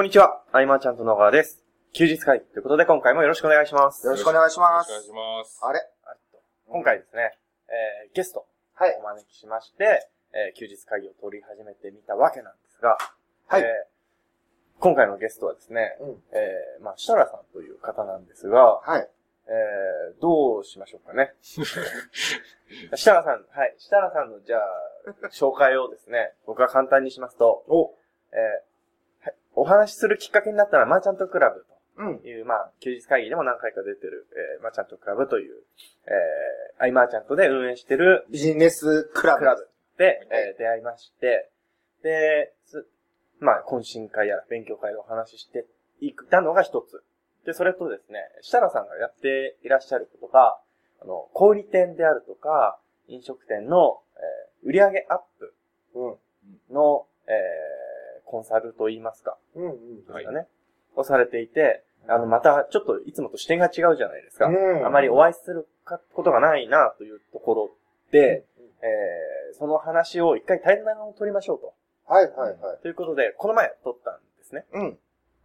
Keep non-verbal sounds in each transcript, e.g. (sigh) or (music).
こんにちは、アイマーちゃんと野川です。休日会ということで今回もよろしくお願いします。よろしくお願いしますよろしくお願いします。あれ？今回ですね、えー、ゲストはいお。招きしまして、えー、休日会議を取り始めてみたわけなんですが、はいえー今回のゲストはですね、うんえー、まあ、設楽さんという方なんですが、はい。えー、どうしましょうかね。(laughs) 設楽さん、はい、設楽さんのじゃあ、紹介をですね、僕が簡単にしますと、お。えーはい、お話しするきっかけになったのはマーチャントクラブうんと。いう、まあ、休日会議でも何回か出てる、えー、マーチャントクラブという、えー、アイマーチャントで運営してるビジネスクラブ。で、えー出会いまして、で、すまあ、懇親会や勉強会でお話ししていったのが一つ。で、それとですね、設楽さんがやっていらっしゃることが、あの、小売店であるとか、飲食店の、えー売上アップうん。の、えーコンサルといいますか、うんうん。ですかね、をされていて、あの、また、ちょっといつもと視点が違うじゃないですか。うんあまりお会いするかことがないな、というところで、えーその話を一回対談を取りましょうと。はいはいはい。ということで、この前撮ったんですね。うん。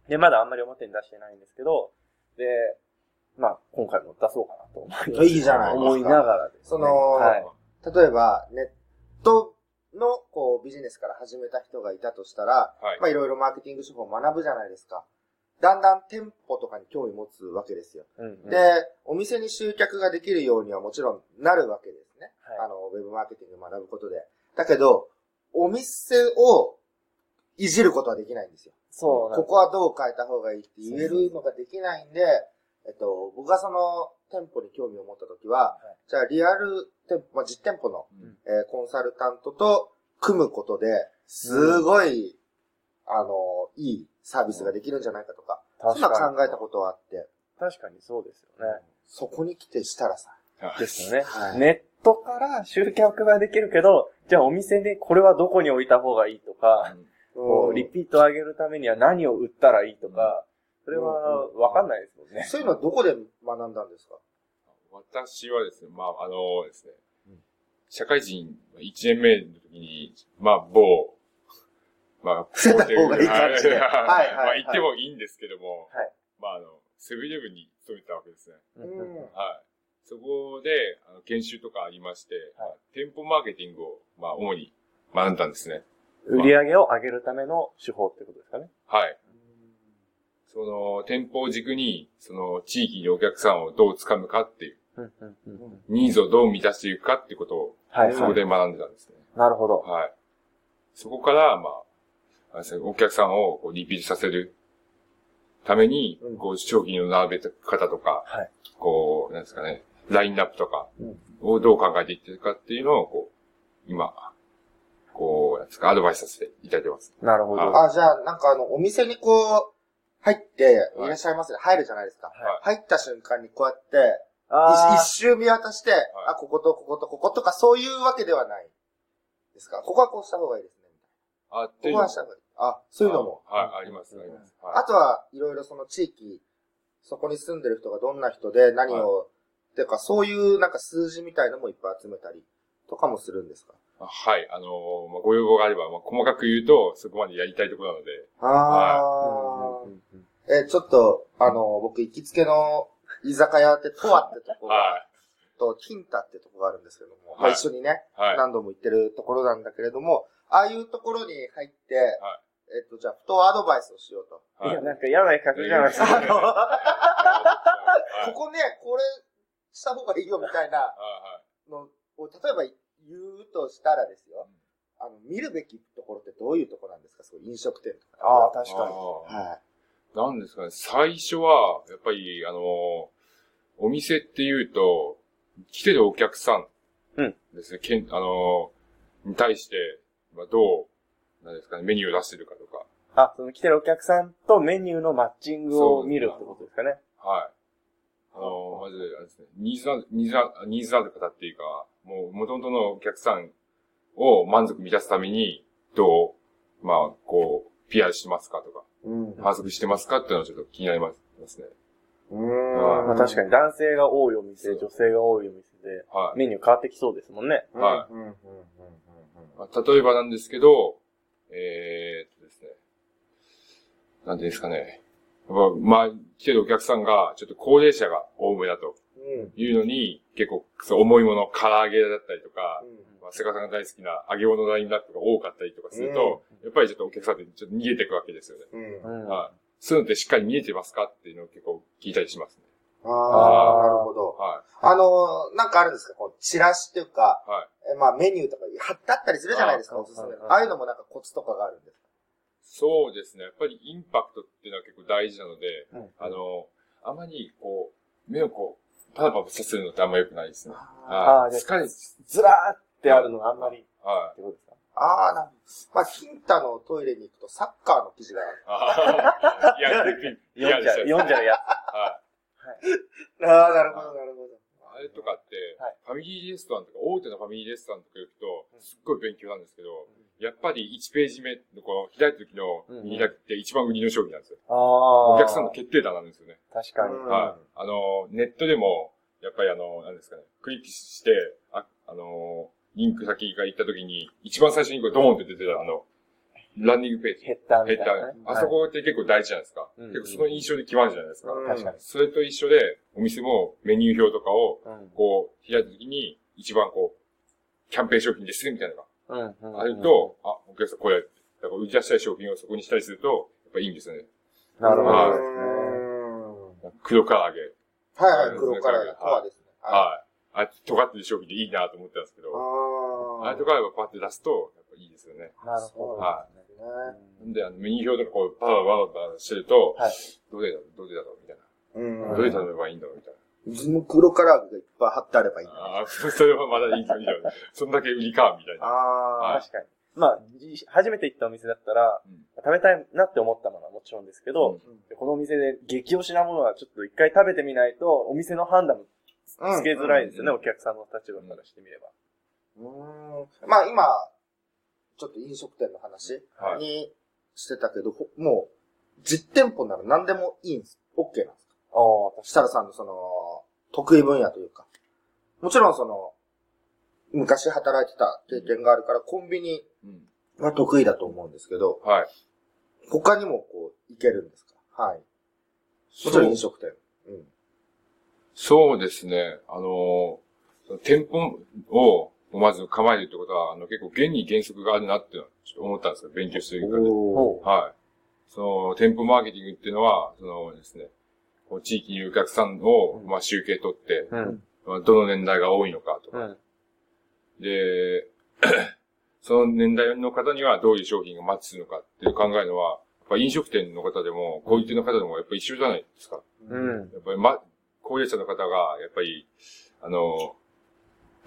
で、まだあんまり表に出してないんですけど、で、まあ、今回も出そうかなと思いいいじゃないですか思いながらですね。そのはい。例えば、ネットの、こう、ビジネスから始めた人がいたとしたら、はい。まあ、いろいろマーケティング手法を学ぶじゃないですか。だんだん店舗とかに興味持つわけですよ。うんうんで、お店に集客ができるようにはもちろんなるわけですね。はいあの、ウェブマーケティングを学ぶことで。だけど、お店をいじることはできないんですよ。そうここはどう変えた方がいいって言えるのができないんで、えっと、僕がその店舗に興味を持った時は、はい。じゃあリアル店舗、まあ、実店舗の、うん。えーコンサルタントと組むことで、すごい、あの、いいサービスができるんじゃないかとか、そんな考えたことはあって、確かにそうですよね。そこに来てしたらさ、ですよね。はい。ネットから集客はできるけど、じゃあお店でこれはどこに置いた方がいいとか、こうリピートを上げるためには何を売ったらいいとか、それはわかんないですもんね。そういうのはどこで学んだんですか？私はですね、まあ、あのですね、社会人1年目の時に、まあ、某、まあ、伏せた方がいい感じではいはいはいまあ、言ってもいいんですけども、はいまあ、あの、セブンイレブンに勤めてたわけですね。うんはい。そこで、あの研修とかありまして、はい店舗マーケティングを、まあ、主に学んだんですね。売り上げを上げるための手法ってことですかね？はい。その、店舗を軸に、その、地域にお客さんをどう掴むかっていう、ニーズをどう満たしていくかっていうことを、はい、そこで学んでたんですね。なるほど。はい。そこから、まあ、お客さんをこうリピートさせるためにうん、こう、商品の並べ方とか、はい。こう、なんですかね、ラインナップとかうんをどう考えていってるかっていうのを、こう、今、こう、なんですか、アドバイスさせていただいてます。なるほど。ああ、じゃあ、なんかあの、お店にこう、入って、いらっしゃいますね。入るじゃないですか。はい入った瞬間にこうやって、あ一一周見渡して、あ、こことこことこことかそういうわけではない。ですかここはこうした方がいいですね。あ、っこていうのこはした方がいい。あ、そういうのも。はい、あります、あります。あはとは、いろいろその地域、そこに住んでる人がどんな人で何を、てかそういうなんか数字みたいのもいっぱい集めたりとかもするんですか？い。はい、あのーまあ、ご要望があれば、まあ、細かく言うと、そこまでやりたいところなので、あーうんうんうんー。え、ちょっと、あの、僕行きつけの居酒屋って、トアってとこが、はと、キンタってとこがあるんですけども、はい。まあ一緒にね、い、はい。何度も行ってるところなんだけれども、ああいうところに入って、はえっと、じゃあ、ふとアドバイスをしようと。はい。いや、なんか嫌な企画じゃないですか。ここね、これした方がいいよみたいなはいのを、例えば言うとしたらですよ、あの、見るべきところってどういうところなんですか？そう飲食店とか。ああ、確かに。はなんですかね、最初は、やっぱり、あの、お店っていうと、来てるお客さんうん。ですね、けんあの、に対して、まあ、どう、なんですかね、メニューを出してるかとか、あ、その来てるお客さんとメニューのマッチングを見るってことですかね。はい。あの、まず、あれですね、ニーズニーズニーズある方っていうか、もう、元々のお客さんを満足満たすために、どう、まあ、こう、PR しますかとか、い。うん。反則してますかっていうのはちょっと気になりますね。うーん。まあ確かに男性が多いお店、女性が多いお店で、はい。メニュー変わってきそうですもんね。はいうんうんうんうんうんまあ、例えばなんですけど、えーっとですね。なんていうんですかね。やっぱ、まあ、来てるお客さんが、ちょっと高齢者が多めだとうん。いうのに、結構、そう重いもの、唐揚げだったりとか、まあ、セカさんが大好きな揚げ物のラインナップが多かったりとかすると、やっぱりちょっとお客さんってちょっと逃げていくわけですよね。はい。そういうのってしっかり見えてますかっていうのを結構聞いたりしますね。ああ、なるほど。はあのー、なんかあるんですか？こう、チラシっていうか、い。はい。えまあメニューとか貼ってあったりするじゃないですか、あおすすめの。うんああいうのもなんかコツとかがあるんですか？そうですね。やっぱりインパクトっていうのは結構大事なので、うんあの、あまりこう、目をこう、パラパラさせるのってあんま良くないですね。あーはい。疲れ、ずらーってあるのがあんまりっはてことですかああ、なるほど。まあ、ヒンタのトイレに行くとサッカーの記事がある。い。(laughs) あーいや、読んじゃう、読んじゃうやはああ、なるほど、なるほど。い。あれとかって、はいファミリーレストランとか、大手のファミリーレストランとか行くと、すっごい勉強なんですけど、やっぱり1ページ目のこの開いた時の見開きって一番売りの商品なんですよ。つ。ああ。お客さんの決定打なんですよね。確かに。うんはい。あの、ネットでも、やっぱりあの、なんですかね、クリックして、あ、あの、リンク先が行った時に、一番最初にこうドーンって出てたあの、ランニングページ。ヘッダーみヘッダー。あそこって結構大事じゃないですか。うん結構その印象で決まるじゃないですか。うん確かに。それと一緒で、お店もメニュー表とかを、うんこう、開いた時に、一番こう、キャンペーン商品ですみたいなの。があると、あ、お客さんこれ、だから売り出したい商品をそこにしたりすると、やっぱいいんですよね。なるほはいどですね。うーん黒唐揚げ。はいはい、黒からコアですね。はい。あ、尖ってる商品でいいなと思ってたんですけど、ああれとかやっぱパッて出すと、やっぱいいですよね。なるほど。はね。なんで、あの、メニュー表とかこう、パラパラパラしてると、はいどれだろう、どれだろう、みたいな。うんどれ頼めばいいんだろう、みたいな。自分黒唐揚げがいっぱい貼ってあればいいんだ。ああ、それはまだいいんだよ。そんだけ売りか、みたいな。あ確かに。まあ、じ初めて行ったお店だったら、うん食べたいなって思ったものはもちろんですけど、このお店で激推しなものはちょっと一回食べてみないと、お店の判断もあ。つけづらいですよね、うんお客さんの立場からしてみれば。うーん。まあ今、ちょっと飲食店の話はいにしてたけど、ほもう、実店舗なら何でもいいんです。OK なんですか？ああ、確設楽さんのその、得意分野というか。もちろんその、昔働いてた経験があるから、コンビニうん。は得意だと思うんですけど、はい。他にもこう、いけるんですか？はい。もちろん飲食店。うん。そうですね。あのー、店舗を、まず構えるってことは、あの、結構原理原則があるなって思ったんですよ。勉強してる中で。おーはい。その、店舗マーケティングっていうのは、そのですね、こう地域にいるお客さんを、まあ、集計取って、うん。まあ、どの年代が多いのかとか。うん。で、(coughs) その年代の方にはどういう商品がマッチするのかっていう考えるのは、やっぱ飲食店の方でも、小売店の方でもやっぱ一緒じゃないですか。うん。やっぱりま、高齢者の方が、やっぱり、あの、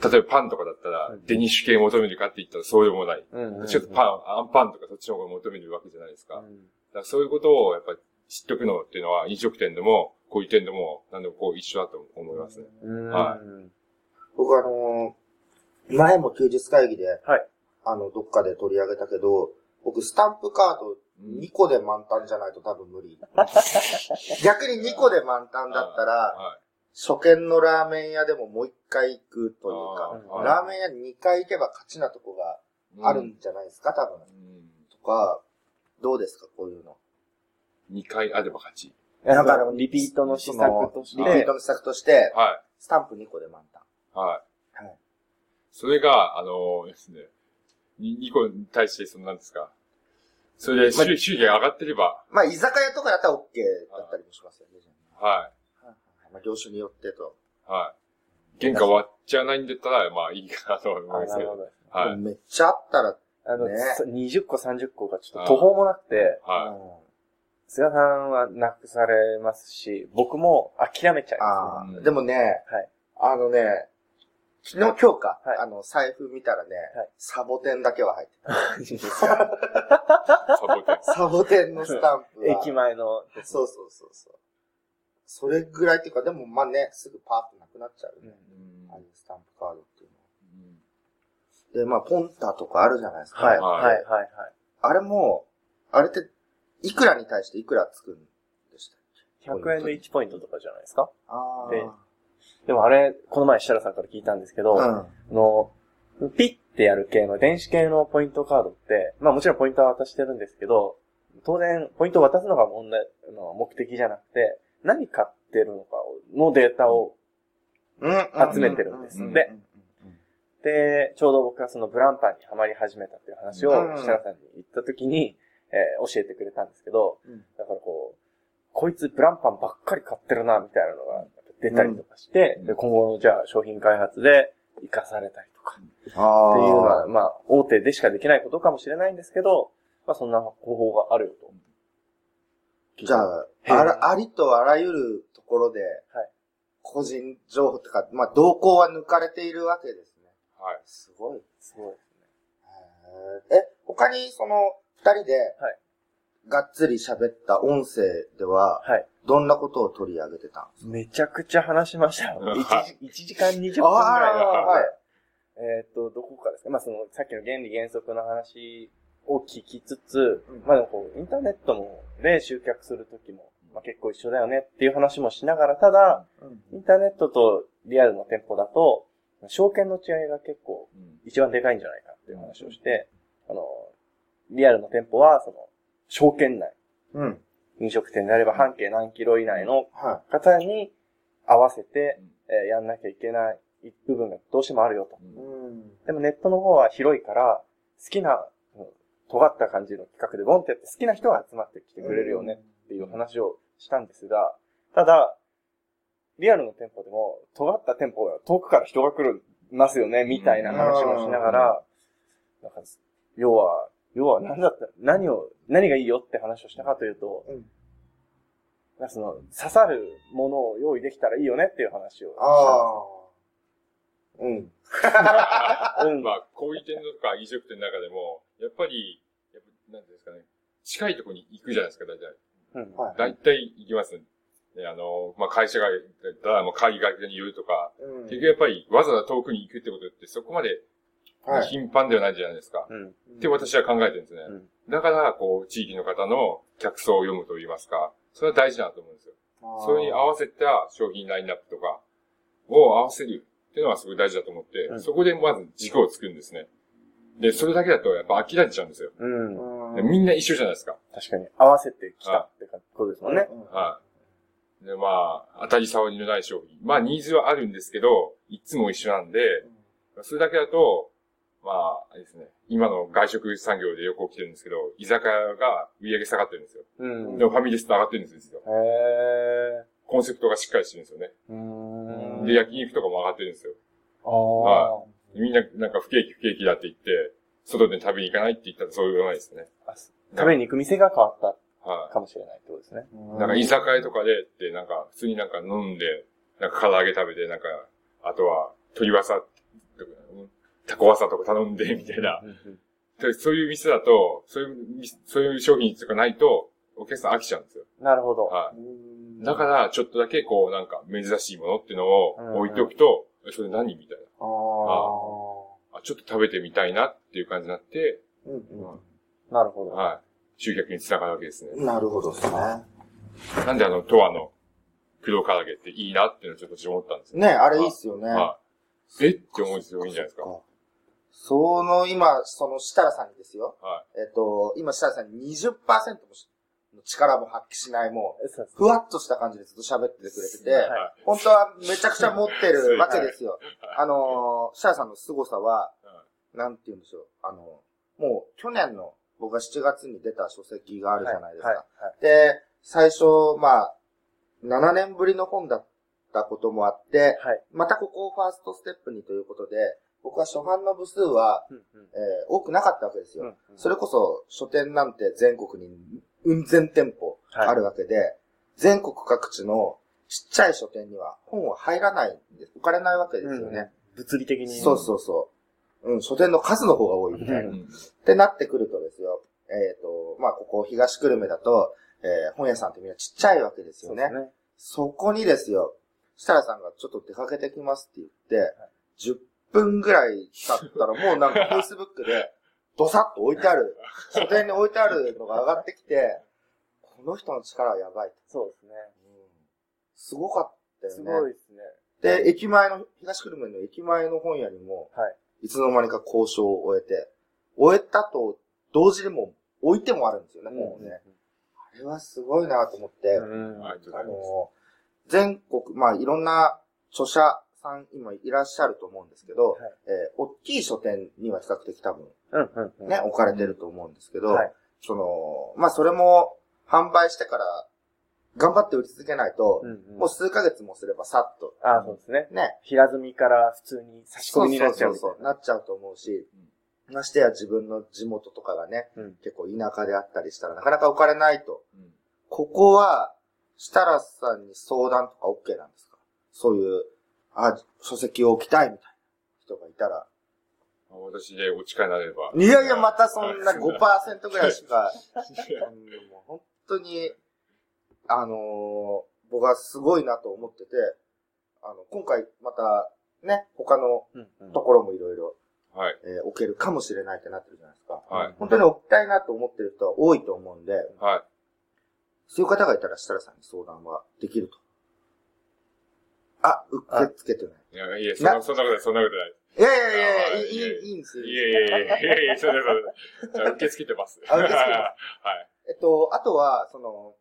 例えばパンとかだったら、デニッシュ系求めるかって言ったらそうでもない。うん。ちょっとパン、アンパンとかそっちの方が求めるわけじゃないですか。だかうんらそういうことをやっぱり知っておくのっていうのは、飲食店でも、小売店でも、何でもこう一緒だと思いますね。うん。は僕あのー前も休日会議で、はいあの、どっかで取り上げたけど、僕スタンプカード2個で満タンじゃないと多分無理。(laughs) 逆に2個で満タンだったら、は初見のラーメン屋でももう一回行くというか、ラーメン屋に2回行けば勝ちなとこがい。あるんじゃないですか、多分。うん。とか、どうですか、こういうの。2回あれば勝ち。なんかリピートの施策としてリピート、の施策として、はスタンプ2個で満タン。い。はい。はいそれが、あのですね、2個に対して、そのなんですか。それで収収益が上がってれば、まあ、居酒屋とかだったら OK だったりもしますよね。はまあ、業種によってと。い。はい。原価割っちゃわないんだったら、まあいいかなと思いあますけど。なるほど。はい。めっちゃあったら、あの、ねそ20個30個がちょっと途方もなくて、は菅さんはなくされますし、僕も諦めちゃいまああ、うんでもね、はいあのね、昨日今日か、はいあの、財布見たらね、はいサボテンだけは入って。(laughs) た。サボテンのスタンプは。(laughs) 駅前の。そうそうそうそう。それぐらいっていうか、でもまあね、すぐパーッとなくなっちゃうよね。ああいうスタンプカードっていうのは。で、まあ、ポンタとかあるじゃないですか。はい、はいはい、はい、はい。あれも、あれって、いくらに対していくらつくんでした100円で1ポイントとかじゃないですか？あででもあれ、この前設楽さんから聞いたんですけど、うん。あの、ピッてやる系の電子系のポイントカードって、まあもちろんポイントは渡してるんですけど、当然、ポイントを渡すのが問題、あの目的じゃなくて、何買ってるのかのデータを集めてるんです。で、で、ちょうど僕がそのブランパンにハマり始めたっていう話をうん設楽さんに言った時に、えー教えてくれたんですけど、うんだからこう、こいつブランパンばっかり買ってるな、みたいなのが出たりとかして、うんで今後のじゃあ商品開発で活かされたりとか、あっていうのあは、まあ、大手でしかできないことかもしれないんですけど、まあ、そんな方法があるよと。じゃあ、あら、ありとあらゆるところで、はい個人情報とか、まあ、動向は抜かれているわけですね。はい。すごい。すごいですね。え、他にその、二人ではい、がっつり喋った音声では、はい。どんなことを取り上げてたん？ですかめちゃくちゃ話しましたよ。うん。1, 時 (laughs) 1時間20分ぐらいはい。えーっと、どこかですか？まあ、その、さっきの原理原則の話を聞きつつ、うん。まあでもこう、インターネットも、で集客するときも、まあ結構一緒だよねっていう話もしながら、ただ、インターネットとリアルの店舗だと、証券の違いが結構うん。一番でかいんじゃないかっていう話をして、あの、リアルの店舗は、その、証券内、うん。飲食店であれば半径何キロ以内のは方に合わせてうん、えーやんなきゃいけない部分がどうしてもあるよと。い。うん。でもネットの方は広いから、好きな、うん尖った感じの企画でボンってやって好きな人が集まってきてくれるよねっていう話をしたんですが、ただ、リアルの店舗でも、尖った店舗は遠くから人が来る、ますよね、みたいな話をしながら、なんか、要は、要は何だった、何を、何がいいよって話をしたかというと、うんなんかその、刺さるものを用意できたらいいよねっていう話をしたんですよ。ああ。うん。(laughs) うんまあ、小売店とか飲食店の中でも、やっぱり、やっぱなんていうんですかね、近いところに行くじゃないですか、大体。うんはい大体行きますね。ねあの、まあ、会社が、ただもう海外に言うとか、うん結局やっぱりわざわざ遠くに行くってことってそこまではい。頻繁ではないじゃないですか。うん。って私は考えてるんですね。うんだから、こう、地域の方の客層を読むと言いますか、それは大事だなと思うんですよ。それに合わせた商品ラインナップとかを合わせるっていうのはすごい大事だと思って、うんそこでまず軸を作るんですね。で、それだけだとやっぱ飽きられちゃうんですよ。うん。でみんな一緒じゃないですか。確かに。合わせてきたってことですもんね。はい。で、まあ、当たり障りのない商品。まあ、ニーズはあるんですけど、いつも一緒なんで、それだけだと、まあ、あれですね。今の外食産業でよく起きてるんですけど、居酒屋が売り上げ下がってるんですよ。うん。でもファミレスと上がってるんですよ。へコンセプトがしっかりしてるんですよね。ー。うーん。で、焼肉とかも上がってるんですよ。あはみんな、なんか不景気不景気だって言って、外で食べに行かないって言ったらそういうのないですね。あ。食べに行く店が変わったはかもしれないってことですね。い。なんか居酒屋とかでって、なんか普通になんか飲んで、なんか唐揚げ食べて、なんか、あとは鶏わさタコわさとか頼んで、みたいな。でそういう店だと、そういう店、そういう商品とかないと、お客さん飽きちゃうんですよ。なるほど。はい。だから、ちょっとだけこう、なんか珍しいものっていうのを置いておくと、えそれ何みたいああ。な。あ、ちょっと食べてみたいなっていう感じになって、うんうなるほど。はい。集客につながるわけですね。ん。なるほどですね。なんであの、トアの黒唐揚げっていいなっていうのをちょっと私思ったんですよ。ね、あれいいっすよね。はい。え？って思うんですよ、いいんじゃないですか。その、今、その、設楽さんにですよ。はえっと、今、設楽さんに20%も力も発揮しない、もう、ふわっとした感じでずっと喋っててくれてて、はい本当はめちゃくちゃ持ってるわけですよ。あのー、設楽さんの凄さは、なんて言うんでしょう。あの、もう、去年の、僕が7月に出た書籍があるじゃないですか。はい。はい。で、最初、まあ、7年ぶりの本だったこともあって、はい。またここをファーストステップにということで、僕は初版の部数は、うんうんえー多くなかったわけですよ。うんうんそれこそ書店なんて全国にうん千店舗あるわけで、全国各地のちっちゃい書店には本は入らないんです。置かれないわけですよね。物理的に。そうそうそう。うん、書店の数の方が多いみたいな。ううんん。ってなってくるとですよ、えっ、と、まあ、ここ東久留米だと、えー本屋さんってみんなちっちゃいわけですよね。そね。そこにですよ、設楽さんがちょっと出かけてきますって言って、10分ぐらい経ったらもうなんか Facebook で、(laughs) ドサッと置いてある、書店に置いてあるのが上がってきて、この人の力はやばいと。そうですね。すごかったよね。すごいですね。で、駅前の、東久留米の駅前の本屋にも、はい。いつの間にか交渉を終えて、終えたと同時にも置いてもあるんですよね、うん本をね。あれはすごいなと思って、うんあ。の、全国、まあいろんな著者さん今いらっしゃると思うんですけど、はい。えー大きい書店には比較的多分うんうんうん。ね、置かれてると思うんですけど、はい。その、まあそれも販売してから頑張って売り続けないと、うんうん。もう数ヶ月もすればさっと、あそうですね。ね、平積みから普通に差し込みになっちゃうそうそうそうなっちゃうと思うし、ましてや自分の地元とかがね、うん。結構田舎であったりしたらなかなか置かれないと。うん。ここは、設楽さんに相談とか OK なんですか？そういう、あ、書籍を置きたいみたいな人がいたら。まあ私でお力になれば。いやいや、またそんな5%ぐらいしか、うんもう本当に、あのー僕はすごいなと思ってて、あの、今回また、ね、他のところもいろいろ、はい。えー置けるかもしれないってなってるじゃないですか。はい。本当に置きたいなと思ってる人は多いと思うんで、はい。そういう方がいたら設楽さんに相談はできると。あ、受け付けてない。いや、いや、そんな、そんなことない、そんなことない。いやいやいやあいや、いい、いやいんですよ。いやいやいやいやいや、そうだそうだ。じゃあ受け付けてます。あ受け付けてますはい。えっと、あとは、その、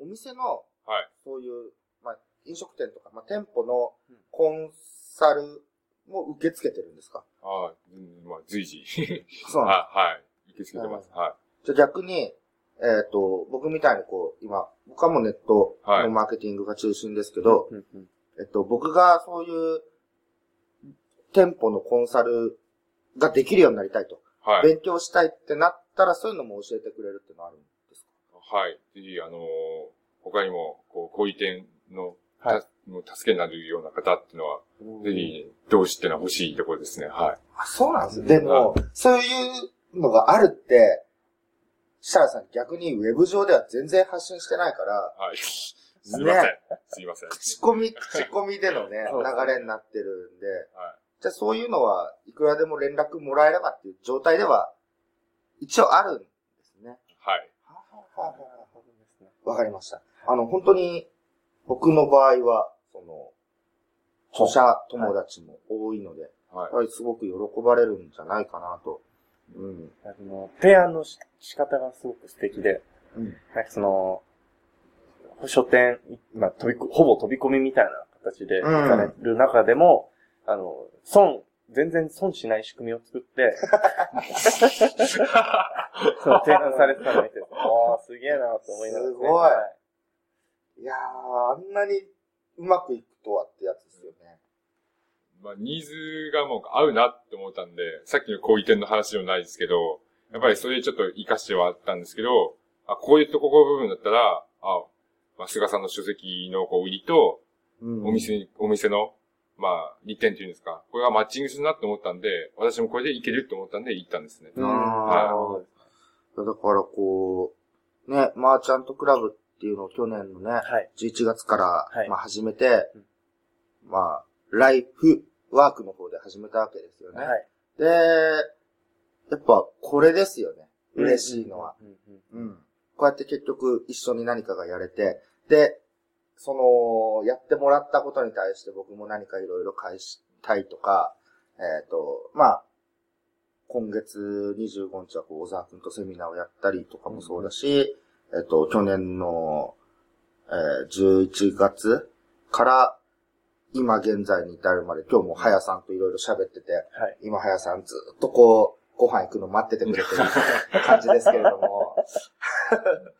お店の、はい。そういう、まあ、飲食店とか、まあ、店舗のコンサルも受け付けてるんですか？ああ、うんまあ、随時。(laughs) そうなんはい、はい。受け付けてます。はじゃあ逆に、えっ、と、僕みたいにこう、今、僕はもうネットのマーケティングが中心ですけど、うんうんえっと、僕がそういう、店舗のコンサルができるようになりたいと。い。はい。勉強したいってなったら、そういうのも教えてくれるっていうのはあるんですか？はい。ぜひ、あのー他にも、こう、こういう点の、はいたもう助けになるような方っていうのは、ぜひ、同志っていうのは欲しいところですね。はい。あ、そうなんですよ。でも、そういうのがあるって、設楽さん逆にウェブ上では全然発信してないから、はい。すいません。ねすいません。口コミ、口コミでのね、流れになってるんで、はじゃあそういうのはいくらでも連絡もらえればっていう状態では、一応あるんですね。はい。わかりました。あの、本当に、僕の場合は、その、著者友達も多いので、はいやっ。ぱりすごく喜ばれるんじゃないかなと。うん。あの、提案のし仕方がすごく素敵で、うん。なんかその、書店、まあ、飛びこ、ほぼ飛び込みみたいな形でうん行かれる中でも、あの、損、全然損しない仕組みを作って、(laughs) その提案されてたのを見て、ああ、すげえなと思いながら、ね。すごいはいやー、あんなにうまくいくとはってやつですよね。まあ、ニーズがもう合うなって思ったんで、さっきの小売店の話でもないですけど、やっぱりそれでちょっと活かしてはあったんですけど、あ、こういうところ部分だったら、あ、まあ、菅さんの書籍のこう売りと、うんお店に、お店の、まあ、利点っていうんですか、これがマッチングするなって思ったんで、私もこれでいけるって思ったんで行ったんですね。なるほど。だからこう、ね、マーチャントクラブっていうのを去年のね、はい。11月から、はいまあ始めて、うんまあ、ライフワークの方で始めたわけですよね。はい。で、やっぱこれですよね。嬉しいのは。うんうんうん。うん。こうやって結局一緒に何かがやれて、で、その、やってもらったことに対して僕も何かいろいろ返したいとか、えっ、と、まあ、今月25日はこう、小沢くんとセミナーをやったりとかもそうだし、えっ、と、去年の、えー11月から、今現在に至るまで、今日もはやさんといろいろ喋ってて、はい。今、はやさんずっとこう、ご飯行くの待っててくれてる感じですけれども、(laughs)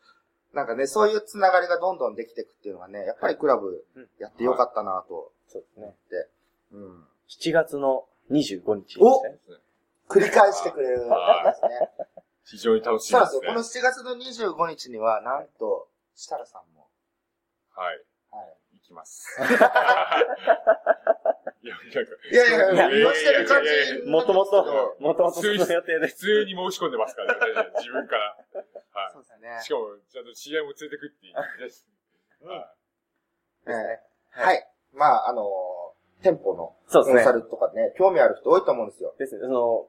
なんかね、そういうつながりがどんどんできていくっていうのがね、やっぱりクラブやってよかったなとそうですね。って、うん。7月の25日ですおね。(laughs) 繰り返してくれるんですね。(laughs) 非常に楽しいそうなんですよ。ですね。この7月の25日には、なんと、設楽さんも、はい。はい。行きます。(laughs) いや、いやいや言わしてる感じ。もともと、もともとその予定で普。通に申し込んでますからね、自分から。はそうですよねい。し。かも、ちゃんと知り合いも連れてくって言ってです。うんはえーはい。まあ、あのー、店舗のコンサ。ルとかね、興味ある人多いと思うんですよ。ですね。その、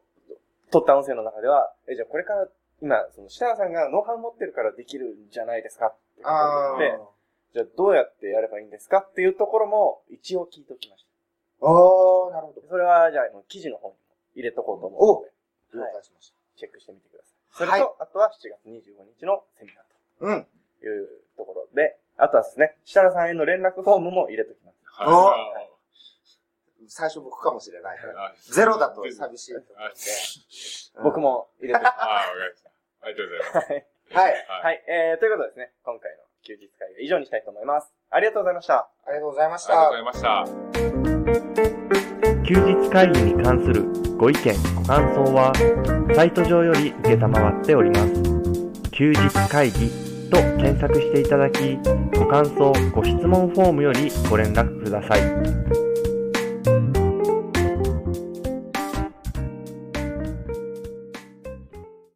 撮った音声の中では、え、じゃあこれから、今、その、設楽さんがノウハウ持ってるからできるんじゃないですかってことあを言って、じゃあどうやってやればいいんですかっていうところも一応聞いておきましあー、あーなるほどた。。それは、じゃあ、記事の方にも入れとこうと思うので、了はい解しましチェックしてみてくださそれと、はいあとは7月25日のセミナーうん。というところで、あとはですね、設楽さんへの連絡フォームも入れときます。はい最初僕かもしれない。あゼロだと寂しいと思あうんで。僕も入れときます。あ、わかりました。ありがとうございます。はい。はい。ははい。えー、ということでですね、今回の休日会は以上にしたいと思います。ありがとうございました。ありがとうございましあたりがとうご。ざいました。休日会議に関するご意見、ご感想は、サイト上より受けたまわっております。休日会議と検索していただき、ご感想、ご質問フォームよりご連絡ください。